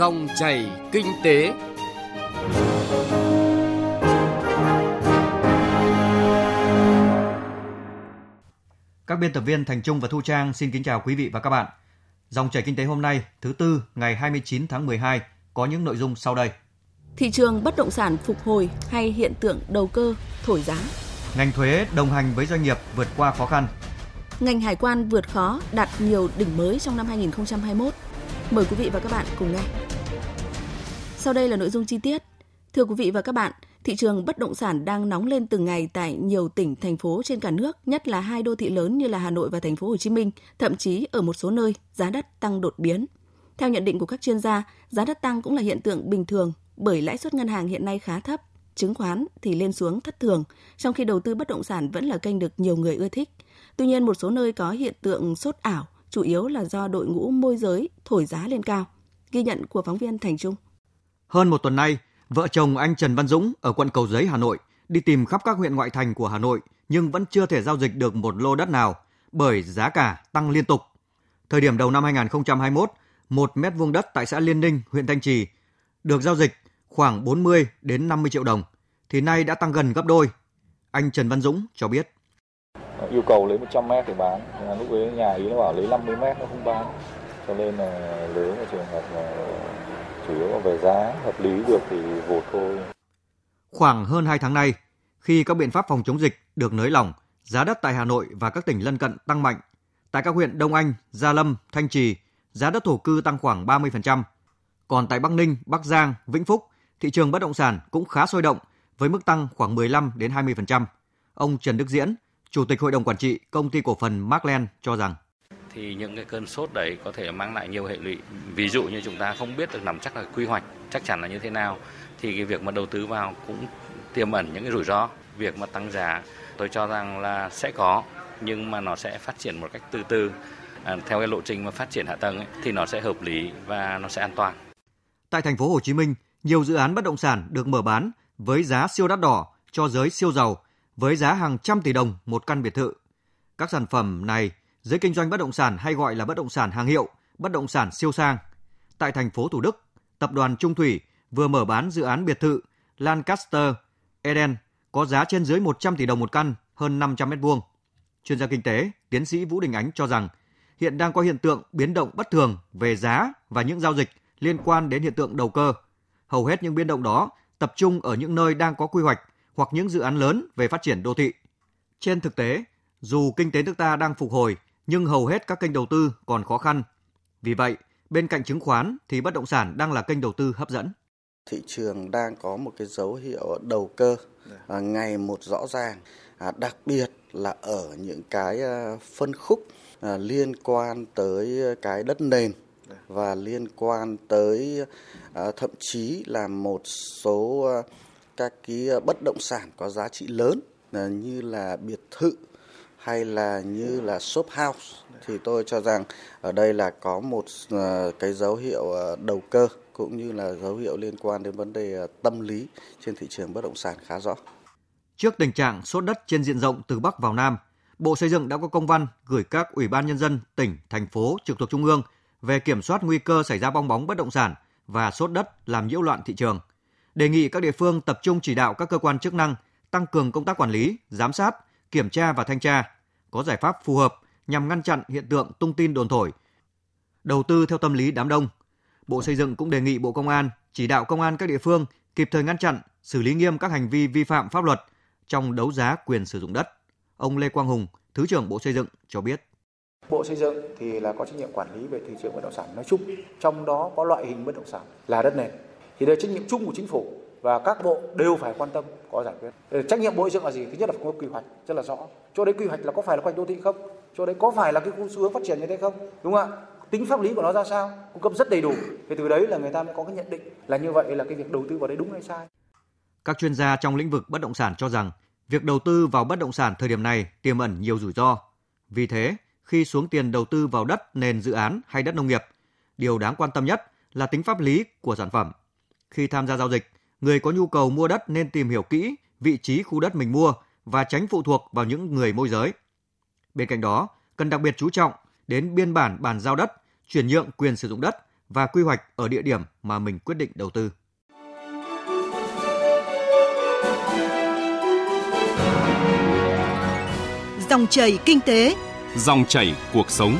Dòng chảy kinh tế. Các biên tập viên Thành Trung và Thu Trang xin kính chào quý vị và các bạn. Dòng chảy kinh tế hôm nay, thứ tư, ngày 29 tháng 12 có những nội dung sau đây. Thị trường bất động sản phục hồi hay hiện tượng đầu cơ thổi giá. Ngành thuế đồng hành với doanh nghiệp vượt qua khó khăn. Ngành hải quan vượt khó đạt nhiều đỉnh mới trong năm 2021. Mời quý vị và các bạn cùng nghe. Sau đây là nội dung chi tiết. Thưa quý vị và các bạn, thị trường bất động sản đang nóng lên từng ngày tại nhiều tỉnh thành phố trên cả nước, nhất là hai đô thị lớn như là Hà Nội và thành phố Hồ Chí Minh, thậm chí ở một số nơi giá đất tăng đột biến. Theo nhận định của các chuyên gia, giá đất tăng cũng là hiện tượng bình thường bởi lãi suất ngân hàng hiện nay khá thấp, chứng khoán thì lên xuống thất thường, trong khi đầu tư bất động sản vẫn là kênh được nhiều người ưa thích. Tuy nhiên một số nơi có hiện tượng sốt ảo, chủ yếu là do đội ngũ môi giới thổi giá lên cao. Ghi nhận của phóng viên Thành Trung. Hơn một tuần nay, vợ chồng anh Trần Văn Dũng ở quận Cầu Giấy, Hà Nội đi tìm khắp các huyện ngoại thành của Hà Nội nhưng vẫn chưa thể giao dịch được một lô đất nào bởi giá cả tăng liên tục. Thời điểm đầu năm 2021, một mét vuông đất tại xã Liên Ninh, huyện Thanh Trì được giao dịch khoảng 40 đến 50 triệu đồng thì nay đã tăng gần gấp đôi. Anh Trần Văn Dũng cho biết. Yêu cầu lấy 100 mét để bán, lúc ấy nhà ý nó bảo lấy 50 mét nó không bán. Cho nên là nếu mà trường hợp là chủ yếu là về giá hợp lý được thì vụt thôi. Khoảng hơn 2 tháng nay, khi các biện pháp phòng chống dịch được nới lỏng, giá đất tại Hà Nội và các tỉnh lân cận tăng mạnh. Tại các huyện Đông Anh, Gia Lâm, Thanh Trì, giá đất thổ cư tăng khoảng 30%. Còn tại Bắc Ninh, Bắc Giang, Vĩnh Phúc, thị trường bất động sản cũng khá sôi động với mức tăng khoảng 15 đến 20%. Ông Trần Đức Diễn, Chủ tịch Hội đồng Quản trị Công ty Cổ phần Markland cho rằng thì những cái cơn sốt đấy có thể mang lại nhiều hệ lụy. Ví dụ như chúng ta không biết được nắm chắc là quy hoạch chắc chắn là như thế nào thì cái việc mà đầu tư vào cũng tiềm ẩn những cái rủi ro. Việc mà tăng giá tôi cho rằng là sẽ có nhưng mà nó sẽ phát triển một cách từ từ à, theo cái lộ trình mà phát triển hạ tầng ấy, thì nó sẽ hợp lý và nó sẽ an toàn. Tại thành phố Hồ Chí Minh, nhiều dự án bất động sản được mở bán với giá siêu đắt đỏ cho giới siêu giàu với giá hàng trăm tỷ đồng một căn biệt thự. Các sản phẩm này giới kinh doanh bất động sản hay gọi là bất động sản hàng hiệu, bất động sản siêu sang. Tại thành phố Thủ Đức, tập đoàn Trung Thủy vừa mở bán dự án biệt thự Lancaster Eden có giá trên dưới 100 tỷ đồng một căn, hơn 500 mét vuông. Chuyên gia kinh tế, tiến sĩ Vũ Đình Ánh cho rằng hiện đang có hiện tượng biến động bất thường về giá và những giao dịch liên quan đến hiện tượng đầu cơ. Hầu hết những biến động đó tập trung ở những nơi đang có quy hoạch hoặc những dự án lớn về phát triển đô thị. Trên thực tế, dù kinh tế nước ta đang phục hồi, nhưng hầu hết các kênh đầu tư còn khó khăn. Vì vậy, bên cạnh chứng khoán thì bất động sản đang là kênh đầu tư hấp dẫn. Thị trường đang có một cái dấu hiệu đầu cơ à, ngày một rõ ràng, à, đặc biệt là ở những cái à, phân khúc à, liên quan tới cái đất nền và liên quan tới à, thậm chí là một số à, các cái bất động sản có giá trị lớn à, như là biệt thự hay là như là shop house thì tôi cho rằng ở đây là có một ờ, cái dấu hiệu ờ, đầu cơ cũng như là dấu hiệu liên quan đến vấn đề ờ, tâm lý trên thị trường bất động sản khá rõ. Trước tình trạng sốt đất trên diện rộng từ Bắc vào Nam, Bộ Xây dựng đã có công văn gửi các ủy ban nhân dân tỉnh, thành phố trực thuộc trung ương về kiểm soát nguy cơ xảy ra bong bóng bất động sản và sốt đất làm nhiễu loạn thị trường. Đề nghị các địa phương tập trung chỉ đạo các cơ quan chức năng tăng cường công tác quản lý, giám sát, kiểm tra và thanh tra, có giải pháp phù hợp nhằm ngăn chặn hiện tượng tung tin đồn thổi. Đầu tư theo tâm lý đám đông. Bộ Xây dựng cũng đề nghị Bộ Công an chỉ đạo công an các địa phương kịp thời ngăn chặn, xử lý nghiêm các hành vi vi phạm pháp luật trong đấu giá quyền sử dụng đất. Ông Lê Quang Hùng, Thứ trưởng Bộ Xây dựng cho biết. Bộ Xây dựng thì là có trách nhiệm quản lý về thị trường bất động sản nói chung, trong đó có loại hình bất động sản là đất nền. Thì đây là trách nhiệm chung của chính phủ và các bộ đều phải quan tâm có giải quyết. Trách nhiệm Bộ Xây dựng là gì? Thứ nhất là phải có quy hoạch rất là rõ. Chỗ đấy quy hoạch là có phải là quy hoạch đô thị không? Chỗ đấy có phải là cái xu hướng phát triển như thế không? Đúng không ạ? Tính pháp lý của nó ra sao? Cung cấp rất đầy đủ. Thì từ đấy là người ta mới có cái nhận định là như vậy là cái việc đầu tư vào đấy đúng hay sai. Các chuyên gia trong lĩnh vực bất động sản cho rằng việc đầu tư vào bất động sản thời điểm này tiềm ẩn nhiều rủi ro. Vì thế, khi xuống tiền đầu tư vào đất, nền dự án hay đất nông nghiệp, điều đáng quan tâm nhất là tính pháp lý của sản phẩm. Khi tham gia giao dịch, người có nhu cầu mua đất nên tìm hiểu kỹ vị trí khu đất mình mua và tránh phụ thuộc vào những người môi giới. Bên cạnh đó, cần đặc biệt chú trọng đến biên bản bàn giao đất, chuyển nhượng quyền sử dụng đất và quy hoạch ở địa điểm mà mình quyết định đầu tư. Dòng chảy kinh tế, Dòng chảy cuộc sống.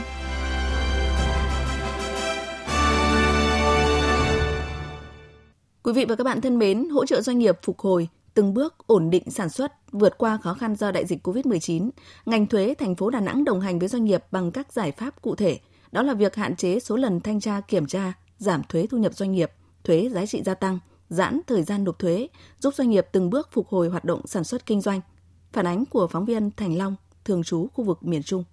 Quý vị và các bạn thân mến, hỗ trợ doanh nghiệp phục hồi, từng bước ổn định sản xuất, vượt qua khó khăn do đại dịch COVID-19, ngành thuế thành phố Đà Nẵng đồng hành với doanh nghiệp bằng các giải pháp cụ thể. Đó là việc hạn chế số lần thanh tra kiểm tra, giảm thuế thu nhập doanh nghiệp, thuế giá trị gia tăng, giãn thời gian nộp thuế, giúp doanh nghiệp từng bước phục hồi hoạt động sản xuất kinh doanh. Phản ánh của phóng viên Thành Long, thường trú khu vực miền Trung.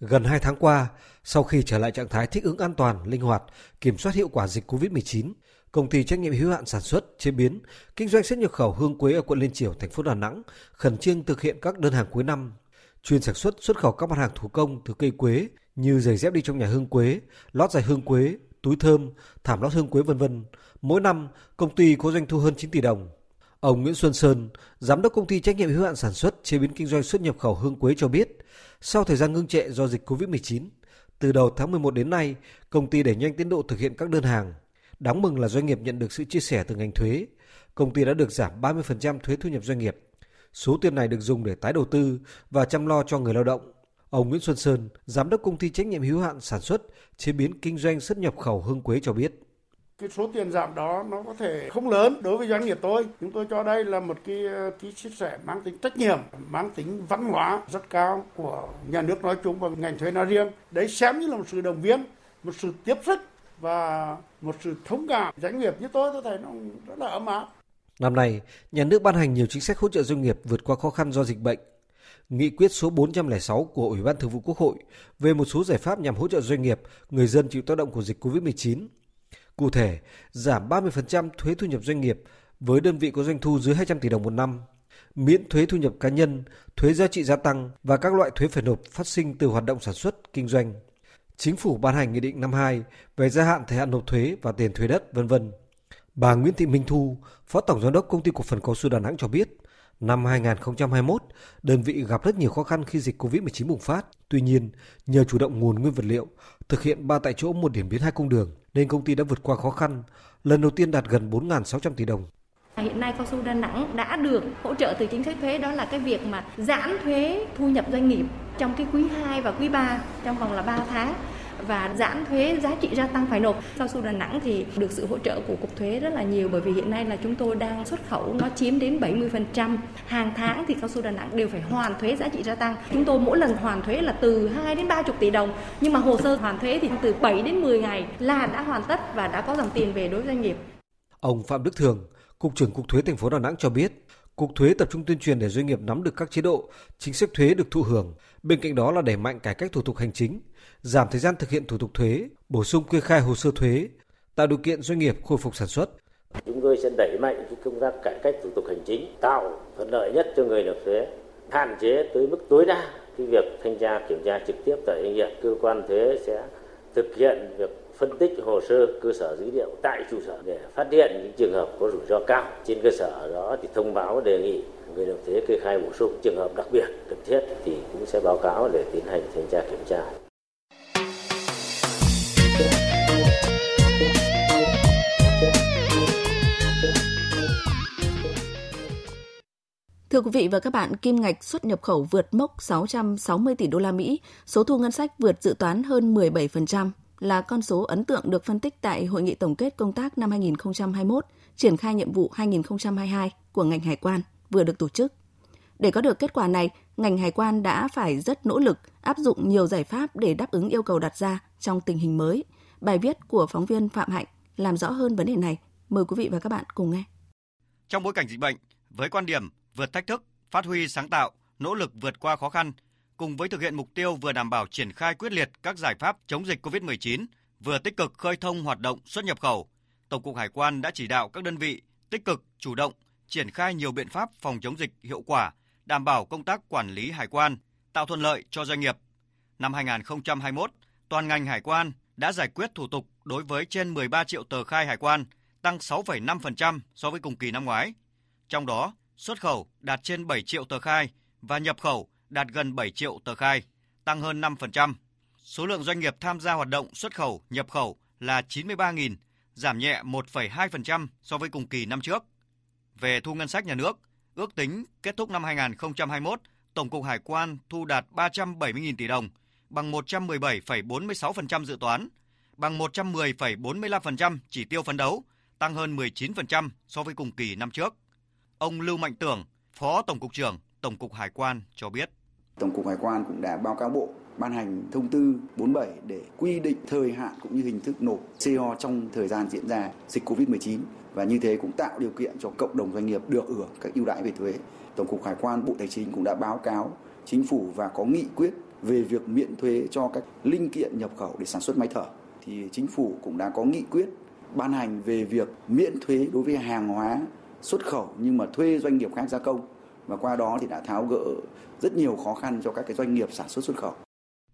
Gần 2 tháng qua, sau khi trở lại trạng thái thích ứng an toàn, linh hoạt, kiểm soát hiệu quả dịch COVID-19, công ty trách nhiệm hữu hạn sản xuất, chế biến, kinh doanh xuất nhập khẩu Hương Quế ở quận Liên Triểu, thành phố Đà Nẵng khẩn trương thực hiện các đơn hàng cuối năm, chuyên sản xuất xuất khẩu các mặt hàng thủ công từ cây quế như giày dép đi trong nhà hương quế, lót giày hương quế, túi thơm, thảm lót hương quế vân vân. Mỗi năm, công ty có doanh thu hơn 9 tỷ đồng. Ông Nguyễn Xuân Sơn, giám đốc công ty trách nhiệm hữu hạn sản xuất chế biến kinh doanh xuất nhập khẩu hương quế cho biết, sau thời gian ngưng trệ do dịch Covid-19, từ đầu tháng 11 đến nay, công ty đẩy nhanh tiến độ thực hiện các đơn hàng. Đáng mừng là doanh nghiệp nhận được sự chia sẻ từ ngành thuế. Công ty đã được giảm 30% thuế thu nhập doanh nghiệp. Số tiền này được dùng để tái đầu tư và chăm lo cho người lao động. Ông Nguyễn Xuân Sơn, giám đốc công ty trách nhiệm hữu hạn sản xuất, chế biến kinh doanh xuất nhập khẩu Hương Quế cho biết cái số tiền giảm đó nó có thể không lớn đối với doanh nghiệp tôi chúng tôi cho đây là một cái cái chia sẻ mang tính trách nhiệm mang tính văn hóa rất cao của nhà nước nói chung và ngành thuế nói riêng đấy xem như là một sự động viên một sự tiếp sức và một sự thông cảm doanh nghiệp như tôi tôi thấy nó rất là ấm áp Năm nay, nhà nước ban hành nhiều chính sách hỗ trợ doanh nghiệp vượt qua khó khăn do dịch bệnh. Nghị quyết số 406 của Ủy ban Thường vụ Quốc hội về một số giải pháp nhằm hỗ trợ doanh nghiệp, người dân chịu tác động của dịch COVID-19 Cụ thể, giảm 30% thuế thu nhập doanh nghiệp với đơn vị có doanh thu dưới 200 tỷ đồng một năm, miễn thuế thu nhập cá nhân, thuế giá trị gia tăng và các loại thuế phải nộp phát sinh từ hoạt động sản xuất, kinh doanh. Chính phủ ban hành Nghị định 52 về gia hạn thời hạn nộp thuế và tiền thuế đất, vân vân. Bà Nguyễn Thị Minh Thu, Phó Tổng Giám đốc Công ty Cổ phần Cao su Đà Nẵng cho biết, năm 2021, đơn vị gặp rất nhiều khó khăn khi dịch COVID-19 bùng phát. Tuy nhiên, nhờ chủ động nguồn nguyên vật liệu, thực hiện ba tại chỗ một điểm biến hai cung đường, nên công ty đã vượt qua khó khăn, lần đầu tiên đạt gần 4.600 tỷ đồng. Hiện nay cao su Đà Nẵng đã được hỗ trợ từ chính sách thuế đó là cái việc mà giãn thuế thu nhập doanh nghiệp trong cái quý 2 và quý 3 trong vòng là 3 tháng và giãn thuế giá trị gia tăng phải nộp. Cao su Đà Nẵng thì được sự hỗ trợ của cục thuế rất là nhiều bởi vì hiện nay là chúng tôi đang xuất khẩu nó chiếm đến 70%. Hàng tháng thì cao su Đà Nẵng đều phải hoàn thuế giá trị gia tăng. Chúng tôi mỗi lần hoàn thuế là từ 2 đến 30 tỷ đồng, nhưng mà hồ sơ hoàn thuế thì từ 7 đến 10 ngày là đã hoàn tất và đã có dòng tiền về đối với doanh nghiệp. Ông Phạm Đức Thường, Cục trưởng Cục Thuế thành phố Đà Nẵng cho biết, Cục Thuế tập trung tuyên truyền để doanh nghiệp nắm được các chế độ, chính sách thuế được thụ hưởng. Bên cạnh đó là đẩy mạnh cải cách thủ tục hành chính, giảm thời gian thực hiện thủ tục thuế, bổ sung kê khai hồ sơ thuế, tạo điều kiện doanh nghiệp khôi phục sản xuất. Chúng tôi sẽ đẩy mạnh cái công tác cải cách thủ tục hành chính, tạo thuận lợi nhất cho người nộp thuế, hạn chế tới mức tối đa cái việc thanh tra kiểm tra trực tiếp tại doanh nghiệp. Cơ quan thuế sẽ thực hiện việc phân tích hồ sơ cơ sở dữ liệu tại trụ sở để phát hiện những trường hợp có rủi ro cao. Trên cơ sở đó thì thông báo đề nghị người nộp thuế kê khai bổ sung trường hợp đặc biệt cần thiết thì cũng sẽ báo cáo để tiến hành thanh tra kiểm tra. Thưa quý vị và các bạn, kim ngạch xuất nhập khẩu vượt mốc 660 tỷ đô la Mỹ, số thu ngân sách vượt dự toán hơn 17% là con số ấn tượng được phân tích tại hội nghị tổng kết công tác năm 2021, triển khai nhiệm vụ 2022 của ngành hải quan vừa được tổ chức. Để có được kết quả này, ngành hải quan đã phải rất nỗ lực áp dụng nhiều giải pháp để đáp ứng yêu cầu đặt ra trong tình hình mới. Bài viết của phóng viên Phạm Hạnh làm rõ hơn vấn đề này. Mời quý vị và các bạn cùng nghe. Trong bối cảnh dịch bệnh, với quan điểm vượt thách thức, phát huy sáng tạo, nỗ lực vượt qua khó khăn, cùng với thực hiện mục tiêu vừa đảm bảo triển khai quyết liệt các giải pháp chống dịch COVID-19, vừa tích cực khơi thông hoạt động xuất nhập khẩu, Tổng cục Hải quan đã chỉ đạo các đơn vị tích cực, chủ động triển khai nhiều biện pháp phòng chống dịch hiệu quả, đảm bảo công tác quản lý hải quan, tạo thuận lợi cho doanh nghiệp. Năm 2021, toàn ngành hải quan đã giải quyết thủ tục đối với trên 13 triệu tờ khai hải quan, tăng 6,5% so với cùng kỳ năm ngoái. Trong đó, xuất khẩu đạt trên 7 triệu tờ khai và nhập khẩu đạt gần 7 triệu tờ khai, tăng hơn 5%. Số lượng doanh nghiệp tham gia hoạt động xuất khẩu, nhập khẩu là 93.000, giảm nhẹ 1,2% so với cùng kỳ năm trước. Về thu ngân sách nhà nước, ước tính kết thúc năm 2021, Tổng cục Hải quan thu đạt 370.000 tỷ đồng, bằng 117,46% dự toán, bằng 110,45% chỉ tiêu phấn đấu, tăng hơn 19% so với cùng kỳ năm trước. Ông Lưu Mạnh Tưởng, Phó Tổng cục trưởng Tổng cục Hải quan cho biết. Tổng cục Hải quan cũng đã báo cáo Bộ ban hành thông tư 47 để quy định thời hạn cũng như hình thức nộp CO trong thời gian diễn ra dịch Covid-19 và như thế cũng tạo điều kiện cho cộng đồng doanh nghiệp được hưởng các ưu đãi về thuế. Tổng cục Hải quan Bộ Tài chính cũng đã báo cáo chính phủ và có nghị quyết về việc miễn thuế cho các linh kiện nhập khẩu để sản xuất máy thở. Thì chính phủ cũng đã có nghị quyết ban hành về việc miễn thuế đối với hàng hóa xuất khẩu nhưng mà thuê doanh nghiệp khác gia công và qua đó thì đã tháo gỡ rất nhiều khó khăn cho các cái doanh nghiệp sản xuất xuất khẩu.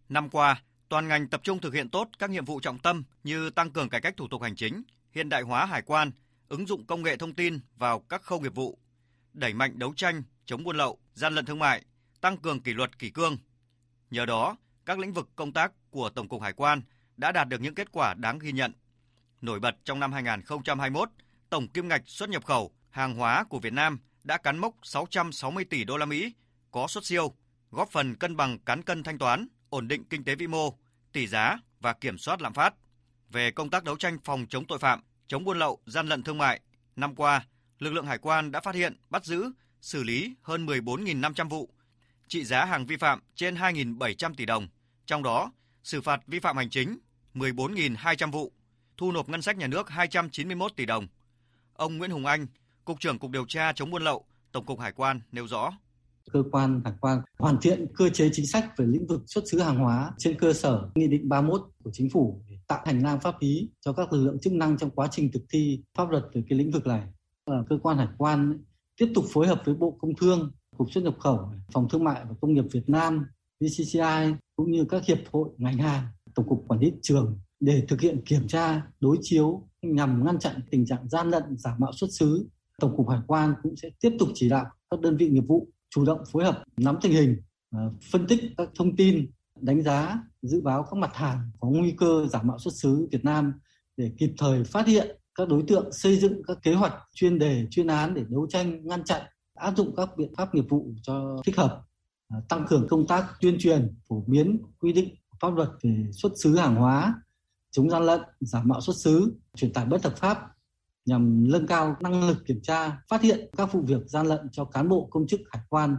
Năm qua, toàn ngành tập trung thực hiện tốt các nhiệm vụ trọng tâm như tăng cường cải cách thủ tục hành chính, hiện đại hóa hải quan, ứng dụng công nghệ thông tin vào các khâu nghiệp vụ, đẩy mạnh đấu tranh chống buôn lậu, gian lận thương mại, tăng cường kỷ luật kỷ cương. Nhờ đó, các lĩnh vực công tác của Tổng cục Hải quan đã đạt được những kết quả đáng ghi nhận. Nổi bật trong năm 2021, tổng kim ngạch xuất nhập khẩu hàng hóa của Việt Nam đã cán mốc 660 tỷ đô la Mỹ, có xuất siêu, góp phần cân bằng cán cân thanh toán, ổn định kinh tế vĩ mô, tỷ giá và kiểm soát lạm phát. Về công tác đấu tranh phòng chống tội phạm, chống buôn lậu, gian lận thương mại, năm qua, lực lượng hải quan đã phát hiện, bắt giữ, xử lý hơn 14.500 vụ, trị giá hàng vi phạm trên 2.700 tỷ đồng, trong đó xử phạt vi phạm hành chính 14.200 vụ, thu nộp ngân sách nhà nước 291 tỷ đồng. Ông Nguyễn Hùng Anh, Cục trưởng Cục điều tra chống buôn lậu, Tổng cục Hải quan nêu rõ cơ quan hải quan hoàn thiện cơ chế chính sách về lĩnh vực xuất xứ hàng hóa trên cơ sở nghị định 31 của chính phủ để tạo hành lang pháp lý cho các lực lượng chức năng trong quá trình thực thi pháp luật về cái lĩnh vực này. Và cơ quan hải quan tiếp tục phối hợp với Bộ Công Thương, Cục xuất nhập khẩu, Phòng Thương mại và Công nghiệp Việt Nam, VCCI cũng như các hiệp hội ngành hàng, Tổng cục Quản lý trường để thực hiện kiểm tra, đối chiếu nhằm ngăn chặn tình trạng gian lận, giả mạo xuất xứ. Tổng cục Hải quan cũng sẽ tiếp tục chỉ đạo các đơn vị nghiệp vụ chủ động phối hợp nắm tình hình, ờ, phân tích các thông tin, đánh giá, dự báo các mặt hàng có nguy cơ giả mạo xuất xứ Việt Nam để kịp thời phát hiện các đối tượng xây dựng các kế hoạch chuyên đề, chuyên án để đấu tranh, ngăn chặn, áp dụng các biện pháp nghiệp vụ cho thích hợp, ờ, tăng cường công tác tuyên truyền, phổ biến quy định pháp luật về xuất xứ hàng hóa, chống gian lận, giả mạo xuất xứ, truyền tải bất hợp pháp nhằm nâng cao năng lực kiểm tra, phát hiện các vụ việc gian lận cho cán bộ công chức hải quan,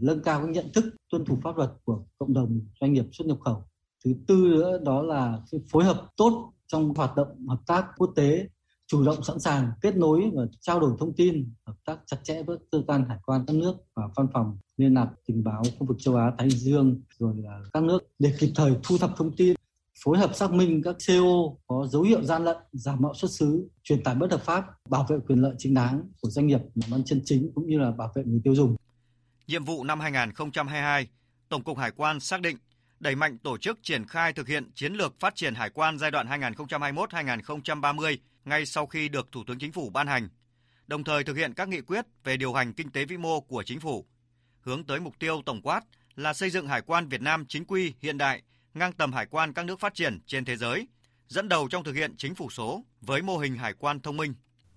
nâng cao nhận thức tuân thủ pháp luật của cộng đồng doanh nghiệp xuất nhập khẩu. Thứ tư nữa đó là phối hợp tốt trong hoạt động hợp tác quốc tế, chủ động sẵn sàng kết nối và trao đổi thông tin, hợp tác chặt chẽ với cơ quan hải quan các nước và văn phòng liên lạc tình báo khu vực châu Á Thái Dương rồi là các nước để kịp thời thu thập thông tin phối hợp xác minh các CO có dấu hiệu gian lận, giả mạo xuất xứ, truyền tải bất hợp pháp, bảo vệ quyền lợi chính đáng của doanh nghiệp làm ăn chân chính cũng như là bảo vệ người tiêu dùng. Nhiệm vụ năm 2022, Tổng cục Hải quan xác định đẩy mạnh tổ chức triển khai thực hiện chiến lược phát triển hải quan giai đoạn 2021-2030 ngay sau khi được Thủ tướng Chính phủ ban hành, đồng thời thực hiện các nghị quyết về điều hành kinh tế vĩ mô của chính phủ, hướng tới mục tiêu tổng quát là xây dựng hải quan Việt Nam chính quy, hiện đại, ngang tầm hải quan các nước phát triển trên thế giới, dẫn đầu trong thực hiện chính phủ số với mô hình hải quan thông minh.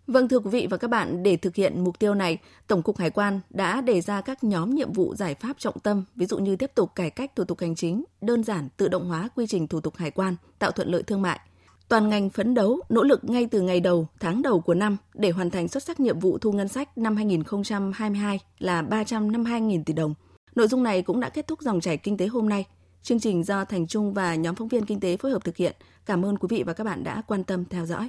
Vâng thưa quý vị và các bạn, để thực hiện mục tiêu này, Tổng cục Hải quan đã đề ra các nhóm nhiệm vụ giải pháp trọng tâm, ví dụ như tiếp tục cải cách thủ tục hành chính, đơn giản tự động hóa quy trình thủ tục hải quan, tạo thuận lợi thương mại. Toàn ngành phấn đấu, nỗ lực ngay từ ngày đầu, tháng đầu của năm để hoàn thành xuất sắc nhiệm vụ thu ngân sách năm 2022 là 352.000 tỷ đồng. Nội dung này cũng đã kết thúc dòng chảy kinh tế hôm nay. Chương trình do Thành Trung và nhóm phóng viên kinh tế phối hợp thực hiện. Cảm ơn quý vị và các bạn đã quan tâm theo dõi.